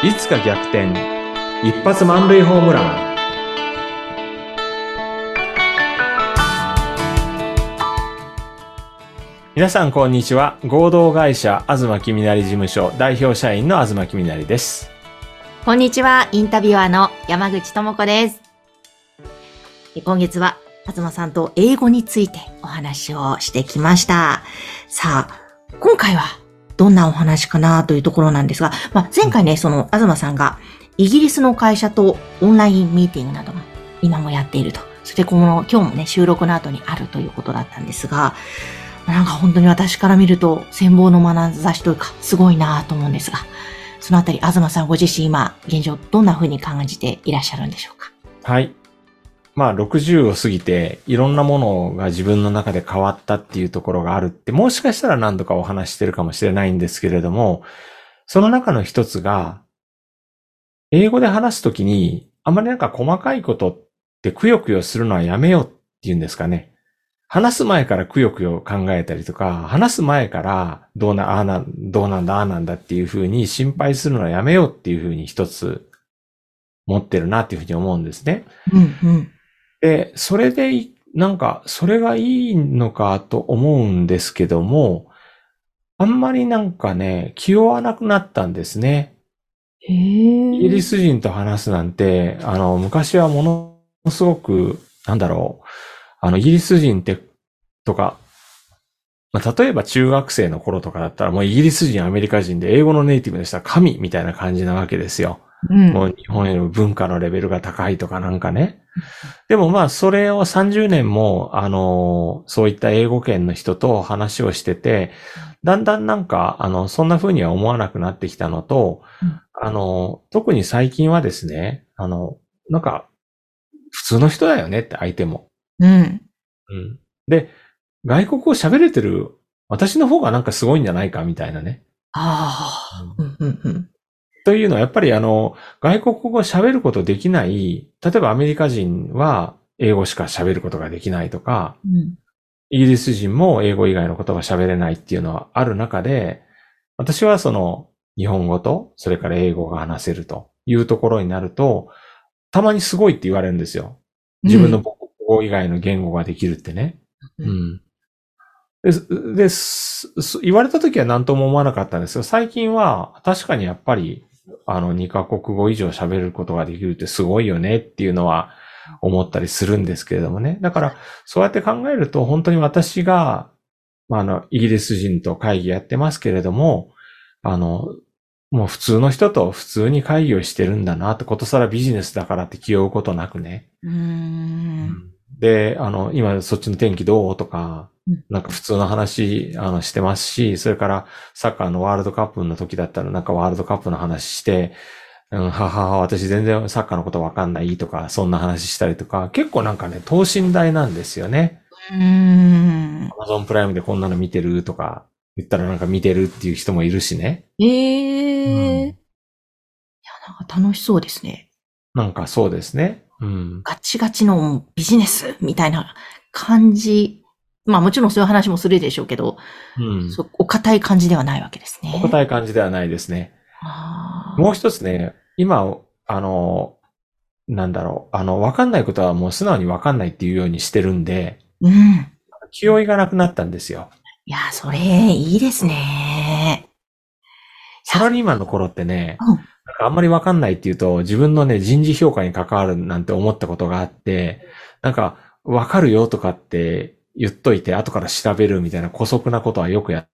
いつか逆転。一発満塁ホームラン。皆さんこんにちは。合同会社東きみなり事務所代表社員の東きみなりです。こんにちは、インタビュアーの山口智子です。今月は、東さんと英語についてお話をしてきました。さあ、今回はどんなお話かなというところなんですが、まあ、前回ね、その東さんがイギリスの会社とオンラインミーティングなども今もやっていると。そしてこの今日もね、収録の後にあるということだったんですが、なんか本当に私から見ると羨望の眼差しというか、すごいなと思うんですが、そのあたり、東さんご自身今、現状どんな風に感じていらっしゃるんでしょうか？はいまあ60を過ぎていろんなものが自分の中で変わったっていうところがあるってもしかしたら何度かお話してるかもしれないんですけれどもその中の一つが英語で話すときにあまりなんか細かいことってくよくよするのはやめようっていうんですかね。話す前からくよくよ考えたりとか、話す前からどうな、ああな、どうなんだ、ああなんだっていうふうに心配するのはやめようっていうふうに一つ持ってるなっていうふうに思うんですね。うんうん。で、それでい、なんか、それがいいのかと思うんですけども、あんまりなんかね、気負わなくなったんですね。へイギリえ。ス人と話すなんて、あの、昔はものすごく、なんだろう、あの、イギリス人って、とか、まあ、例えば中学生の頃とかだったら、もうイギリス人、アメリカ人で英語のネイティブでしたら神みたいな感じなわけですよ。うん。もう日本より文化のレベルが高いとかなんかね。でもまあそれを30年も、あの、そういった英語圏の人と話をしてて、だんだんなんか、あの、そんな風には思わなくなってきたのとうん、あの、特に最近はですね、あの、なんか、普通の人だよねって相手も。うん。うん。で、外国語喋れてる私の方がなんかすごいんじゃないかみたいなね。ああ。うんうんうん。というのは、やっぱりあの、外国語喋ることできない、例えばアメリカ人は英語しか喋ることができないとか、うん。イギリス人も英語以外の言葉喋れないっていうのはある中で、私はその日本語と、それから英語が話せるというところになると、たまにすごいって言われるんですよ。自分の母国語以外の言語ができるってね。ううんん。で、す言われた時は何とも思わなかったんですが、最近は確かにやっぱり、あの、2カ国語以上喋ることができるってすごいよねっていうのは思ったりするんですけれどもね。だから、そうやって考えると、本当に私が、まあ、あの、イギリス人と会議やってますけれども、あの、もう普通の人と普通に会議をしてるんだなって、ことさらビジネスだからって気負うことなくね。うーん。で、あの、今そっちの天気どう？とかうん、なんか普通の話、あの、してますし、それからサッカーのワールドカップの時だったらなんかワールドカップの話して、うん、ははは、私全然サッカーのことわかんないとか、そんな話したりとか、結構なんかね、等身大なんですよね。うーん。Amazon プライムでこんなの見てるとか、言ったらなんか見てるっていう人もいるしね。ええ。うんいや、なんか楽しそうですね。なんかそうですね。うん。ガチガチのビジネスみたいな感じ。まあもちろんそういう話もするでしょうけど、うん。お堅い感じではないわけですね。お堅い感じではないですね。もう一つね、今、あの、なんだろう、あの、わかんないことはもう素直にわかんないっていうようにしてるんで、うん。気負いがなくなったんですよ。いや、それ、いいですね。サラリーマンの頃ってね、うんあんまりわかんないっていうと、自分のね、人事評価に関わるなんて思ったことがあって、なんか、わかるよとかって言っといて、後から調べるみたいな古速なことはよくや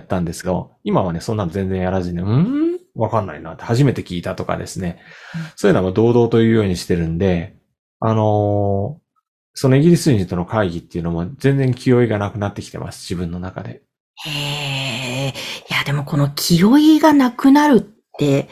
ったんですけど、今はね、そんなの全然やらずに、うん？わかんないなって初めて聞いたとかですね。そういうのは堂々と言うようにしてるんで、あのーそのイギリス人との会議っていうのも全然気負いがなくなってきてます、自分の中で。へえ。いや、でもこの気負いがなくなるって、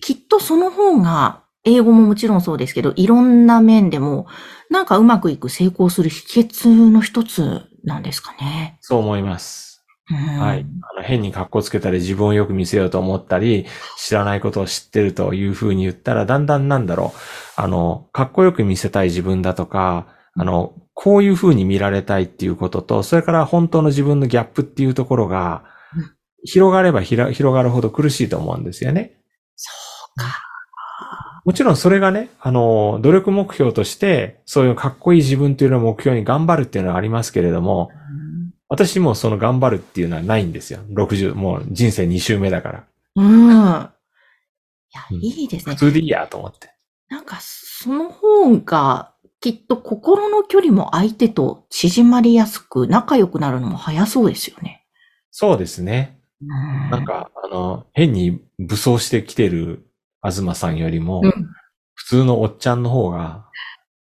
きっとその方が、英語ももちろんそうですけど、いろんな面でも、なんかうまくいく成功する秘訣の一つなんですかね。そう思います。うんはい。あの変に格好つけたり自分をよく見せようと思ったり、知らないことを知ってるというふうに言ったら、だんだんなんだろう。あの、かっこよく見せたい自分だとか、あの、こういうふうに見られたいっていうことと、それから本当の自分のギャップっていうところがうん、広がればひら広がるほど苦しいと思うんですよね。そうか。もちろんそれがね、あの、努力目標として、そういうかっこいい自分というのを目標に頑張るっていうのはありますけれども、私もその頑張るっていうのはないんですよ。60、もう人生2周目だから。うん。いや、うんいいですね普。通でいいやと思って。なんか、その方が、きっと心の距離も相手と縮まりやすく、仲良くなるのも早そうですよね。そうですね。ななん、か、あの、変に武装してきてる東さんよりも、うん。普通のおっちゃんの方が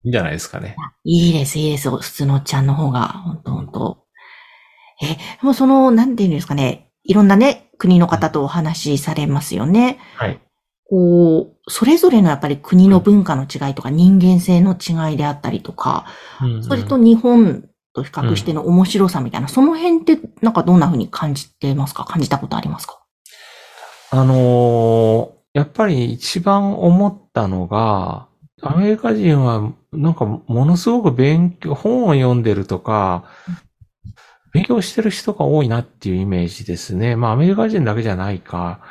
いいんじゃないですかね。いいです、いいです。普通のおっちゃんの方が、本当本当え、でもその、なんていうんですかね。いろんなね、国の方とお話しされますよね。はい。こう、それぞれのやっぱり国の文化の違いとか人間性の違いであったりとか、うんうんそれと日本と比較しての面白さみたいな、その辺ってなんかどんな風に感じてますか？感じたことありますか？あのーやっぱり一番思ったのが、アメリカ人はなんかものすごく勉強、本を読んでるとか、勉強してる人が多いなっていうイメージですね。まあアメリカ人だけじゃないか。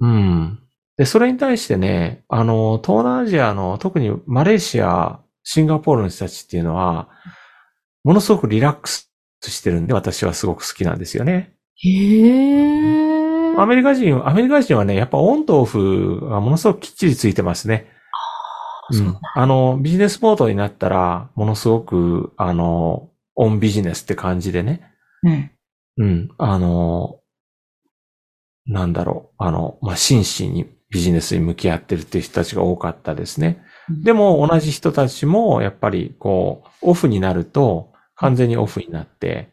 うん。で、それに対してね、あの、東南アジアの特にマレーシア、シンガポールの人たちっていうのは、ものすごくリラックスしてるんで私はすごく好きなんですよね。へー。アメリカ人、アメリカ人はね、やっぱオンとオフがものすごくきっちりついてますね。そううん。あの、ビジネスモードになったら、ものすごく、あの、オンビジネスって感じでね。うん。うん。あの、なんだろう。あの、まあ、真摯にビジネスに向き合ってるっていう人たちが多かったですね。でも、同じ人たちも、やっぱり、こう、オフになると、完全にオフになって、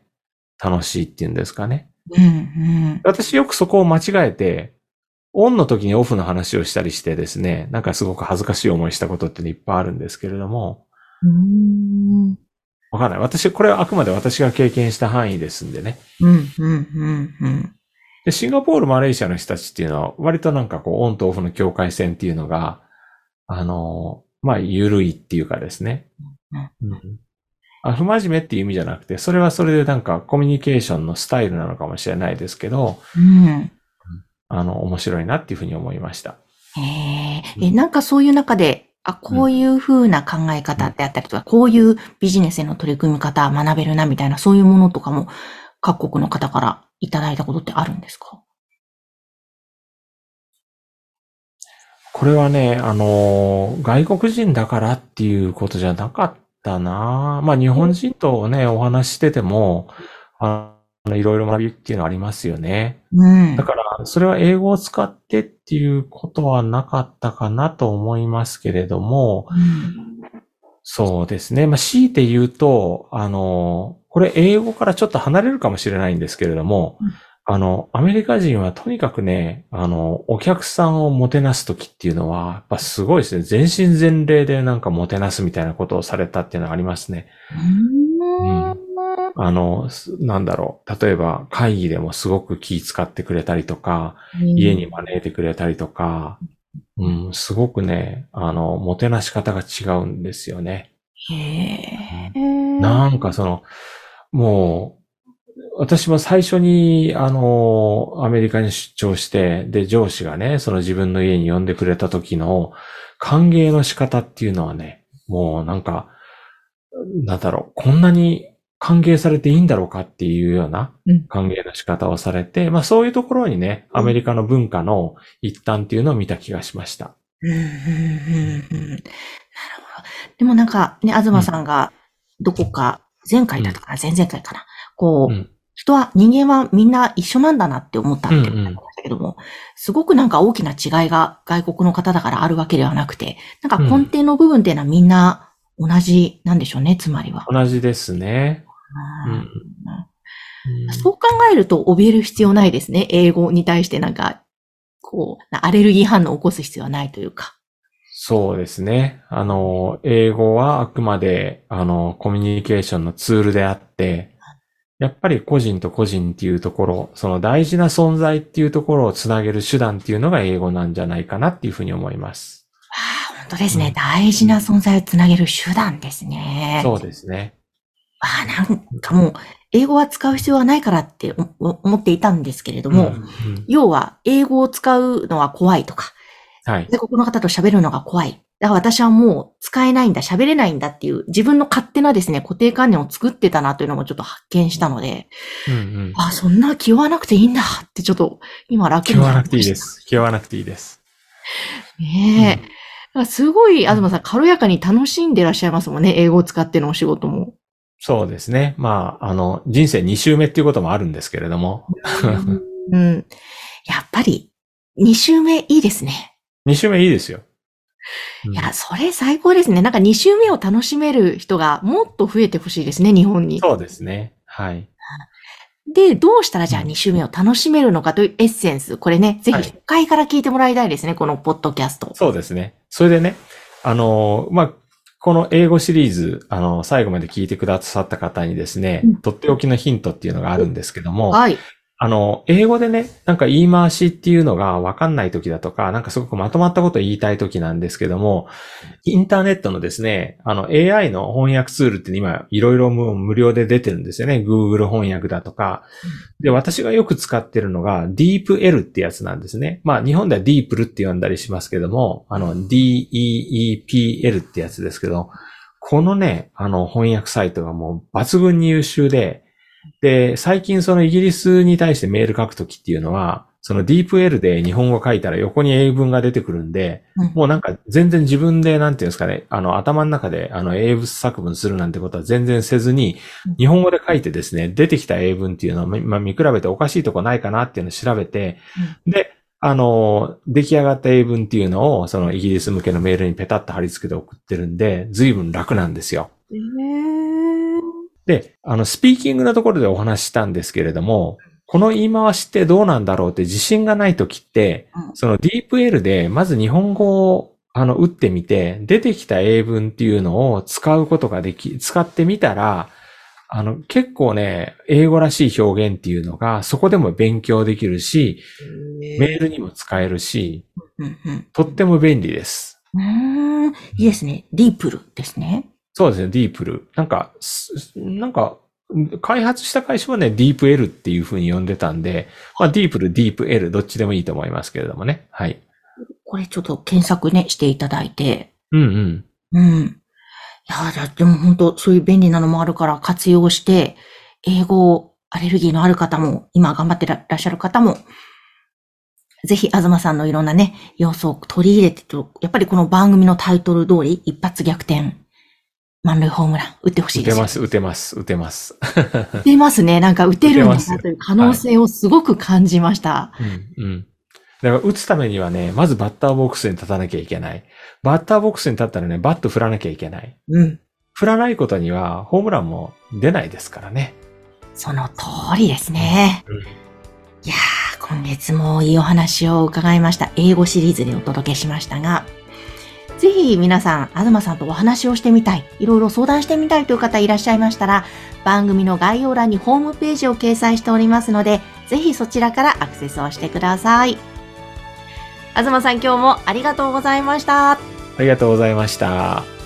楽しいっていうんですかね。うん、うん。私よくそこを間違えて、オンの時にオフの話をしたりしてですね、なんかすごく恥ずかしい思いしたことっていっぱいあるんですけれども、うん、わかんない。私、これはあくまで私が経験した範囲ですんでね。うん、うん、うん。で、シンガポール、マレーシアの人たちっていうのは、割となんかこう、オンとオフの境界線っていうのが、あの、まあ、緩いっていうかですね。うんあ不真面目っていう意味じゃなくて、それはそれでなんかコミュニケーションのスタイルなのかもしれないですけど、うん。あの、面白いなっていうふうに思いました。へえ、え、なんかそういう中で、あ、こういう風な考え方であったりとか、こういうビジネスへの取り組み方学べるなみたいな、そういうものとかも各国の方からいただいたことってあるんですか？これはね、あの、外国人だからっていうことじゃなかったなまあ日本人とね、お話ししてても、あの、いろいろ学びっていうのはありますよね。うん。だから、それは英語を使ってっていうことはなかったかなと思いますけれども、うんそうですね。まあ強いて言うと、あの、これ英語からちょっと離れるかもしれないんですけれども、うんあの、アメリカ人はとにかくね、あの、お客さんをもてなすときっていうのは、やっぱすごいですね。全身全霊でなんかもてなすみたいなことをされたっていうのはありますね。うんあの、すなんだろう。例えば会議でもすごく気使ってくれたりとか、家に招いてくれたりとか、うん、すごくね、あの、もてなし方が違うんですよね。へえ。なんかその、もう、私も最初に、あの、アメリカに出張して、で、上司がね、その自分の家に呼んでくれた時の歓迎の仕方っていうのはね、もうなんか、なんだろう、こんなに歓迎されていいんだろうかっていうようなうん歓迎の仕方をされて、まあそういうところにね、アメリカの文化の一端っていうのを見た気がしました。うんうんうんうんなるほど。でもなんかね、東さんがどこか、前回だったかな、前々回かな。こう、うん人は、人間はみんな一緒なんだなって思ったっておってましたけども、すごくなんか大きな違いが外国の方だからあるわけではなくて、なんか根底の部分っていうのはみんな同じなんでしょうね、つまりは。同じですね。そう考えると怯える必要ないですね。英語に対してなんか、こう、アレルギー反応を起こす必要はないというか。そうですね。あの、英語はあくまで、あの、コミュニケーションのツールであって、やっぱり個人と個人っていうところ、その大事な存在っていうところをつなげる手段っていうのが英語なんじゃないかなっていうふうに思います。ああ、本当ですね。うん大事な存在をつなげる手段ですね。そうですね。ああ、なんかもう、英語は使う必要はないからって思っていたんですけれども、うんうん要は、英語を使うのは怖いとか、はい。外国の方と喋るのが怖い。だから私はもう使えないんだ、喋れないんだっていう自分の勝手なですね、固定観念を作ってたなというのもちょっと発見したので、うんうん。あ、そんな気負わなくていいんだってちょっと今楽に気負わなくていいでりす。気負わなくていいです。ねえ。だからすごい、東さん、軽やかに楽しんでらっしゃいますもんね。英語を使ってのお仕事も。そうですね。まあ、あの、人生2周目っていうこともあるんですけれども、うん。やっぱり、2週目いいですね。2周目いいですよ。うんいや、それ最高ですね。なんか2週目を楽しめる人がもっと増えてほしいですね、日本に。そうですね。はい。で、どうしたらじゃあうん2週目を楽しめるのかというエッセンス。これね、ぜひはい初回から聞いてもらいたいですね、このポッドキャスト。そうですね。それでね、あの、まあ、この英語シリーズ、あの、最後まで聞いてくださった方にですね、うんとっておきのヒントっていうのがあるんですけども、はい。あの、英語でね、なんか言い回しっていうのがわかんない時だとか、なんかすごくまとまったことを言いたい時なんですけども、インターネットのですね、あの AI の翻訳ツールって今いろいろもう無料で出てるんですよね。Google 翻訳だとか。で、私がよく使ってるのが DeepL ってやつなんですね。まあ日本では DeepL って呼んだりしますけども、あの DEEPL ってやつですけど、このね、あの翻訳サイトがもう抜群に優秀で、で、最近そのイギリスに対してメール書くときっていうのは、その DeepL で日本語書いたら横に英文が出てくるんで、うん。もうなんか全然自分でなんていうんですかね、あの頭の中であの英文作文するなんてことは全然せずにうん、日本語で書いてですね、出てきた英文っていうのをまあ見比べておかしいとこないかなっていうのを調べて、で、あの、出来上がった英文っていうのをそのイギリス向けのメールにペタッと貼り付けて送ってるんで、随分楽なんですよ。えー、で、あの、スピーキングのところでお話ししたんですけれども、この言い回しってどうなんだろうって自信がないときって、うんその DeepL でまず日本語をあの打ってみて、出てきた英文っていうのを使うことができ、使ってみたら、あの、結構ね、英語らしい表現っていうのがそこでも勉強できるし、メールにも使えるし、とっても便利です。うーん、いいですね。ディープルですね。そうですね、ディープル。なんか、すなんか、開発した会社はね、ディープ L っていう風に呼んでたんで、まあ、ディープル、ディープ L、どっちでもいいと思いますけれどもね。はい。これちょっと検索ね、していただいて。うんうん。うん。いや、でも本当そういう便利なのもあるから活用して、英語アレルギーのある方も、今頑張ってらっしゃる方も、ぜひ、東さんのいろんなね、要素を取り入れてと、やっぱりこの番組のタイトル通り、一発逆転、満塁ホームラン、打ってほしいですよ。打てます、打てます、打てます。打てますね。なんか打てるんだなという可能性をすごく感じました。うんうん。だから打つためにはね、まずバッターボックスに立たなきゃいけない。バッターボックスに立ったらね、バット振らなきゃいけない。うん。振らないことには、ホームランも出ないですからね。その通りですね。うんいやー、今月もいいお話を伺いました。英語シリーズでお届けしましたが、ぜひ皆さん、東さんとお話をしてみたい、いろいろ相談してみたいという方いらっしゃいましたら、番組の概要欄にホームページを掲載しておりますので、ぜひそちらからアクセスをしてください。東さん今日もありがとうございました。ありがとうございました。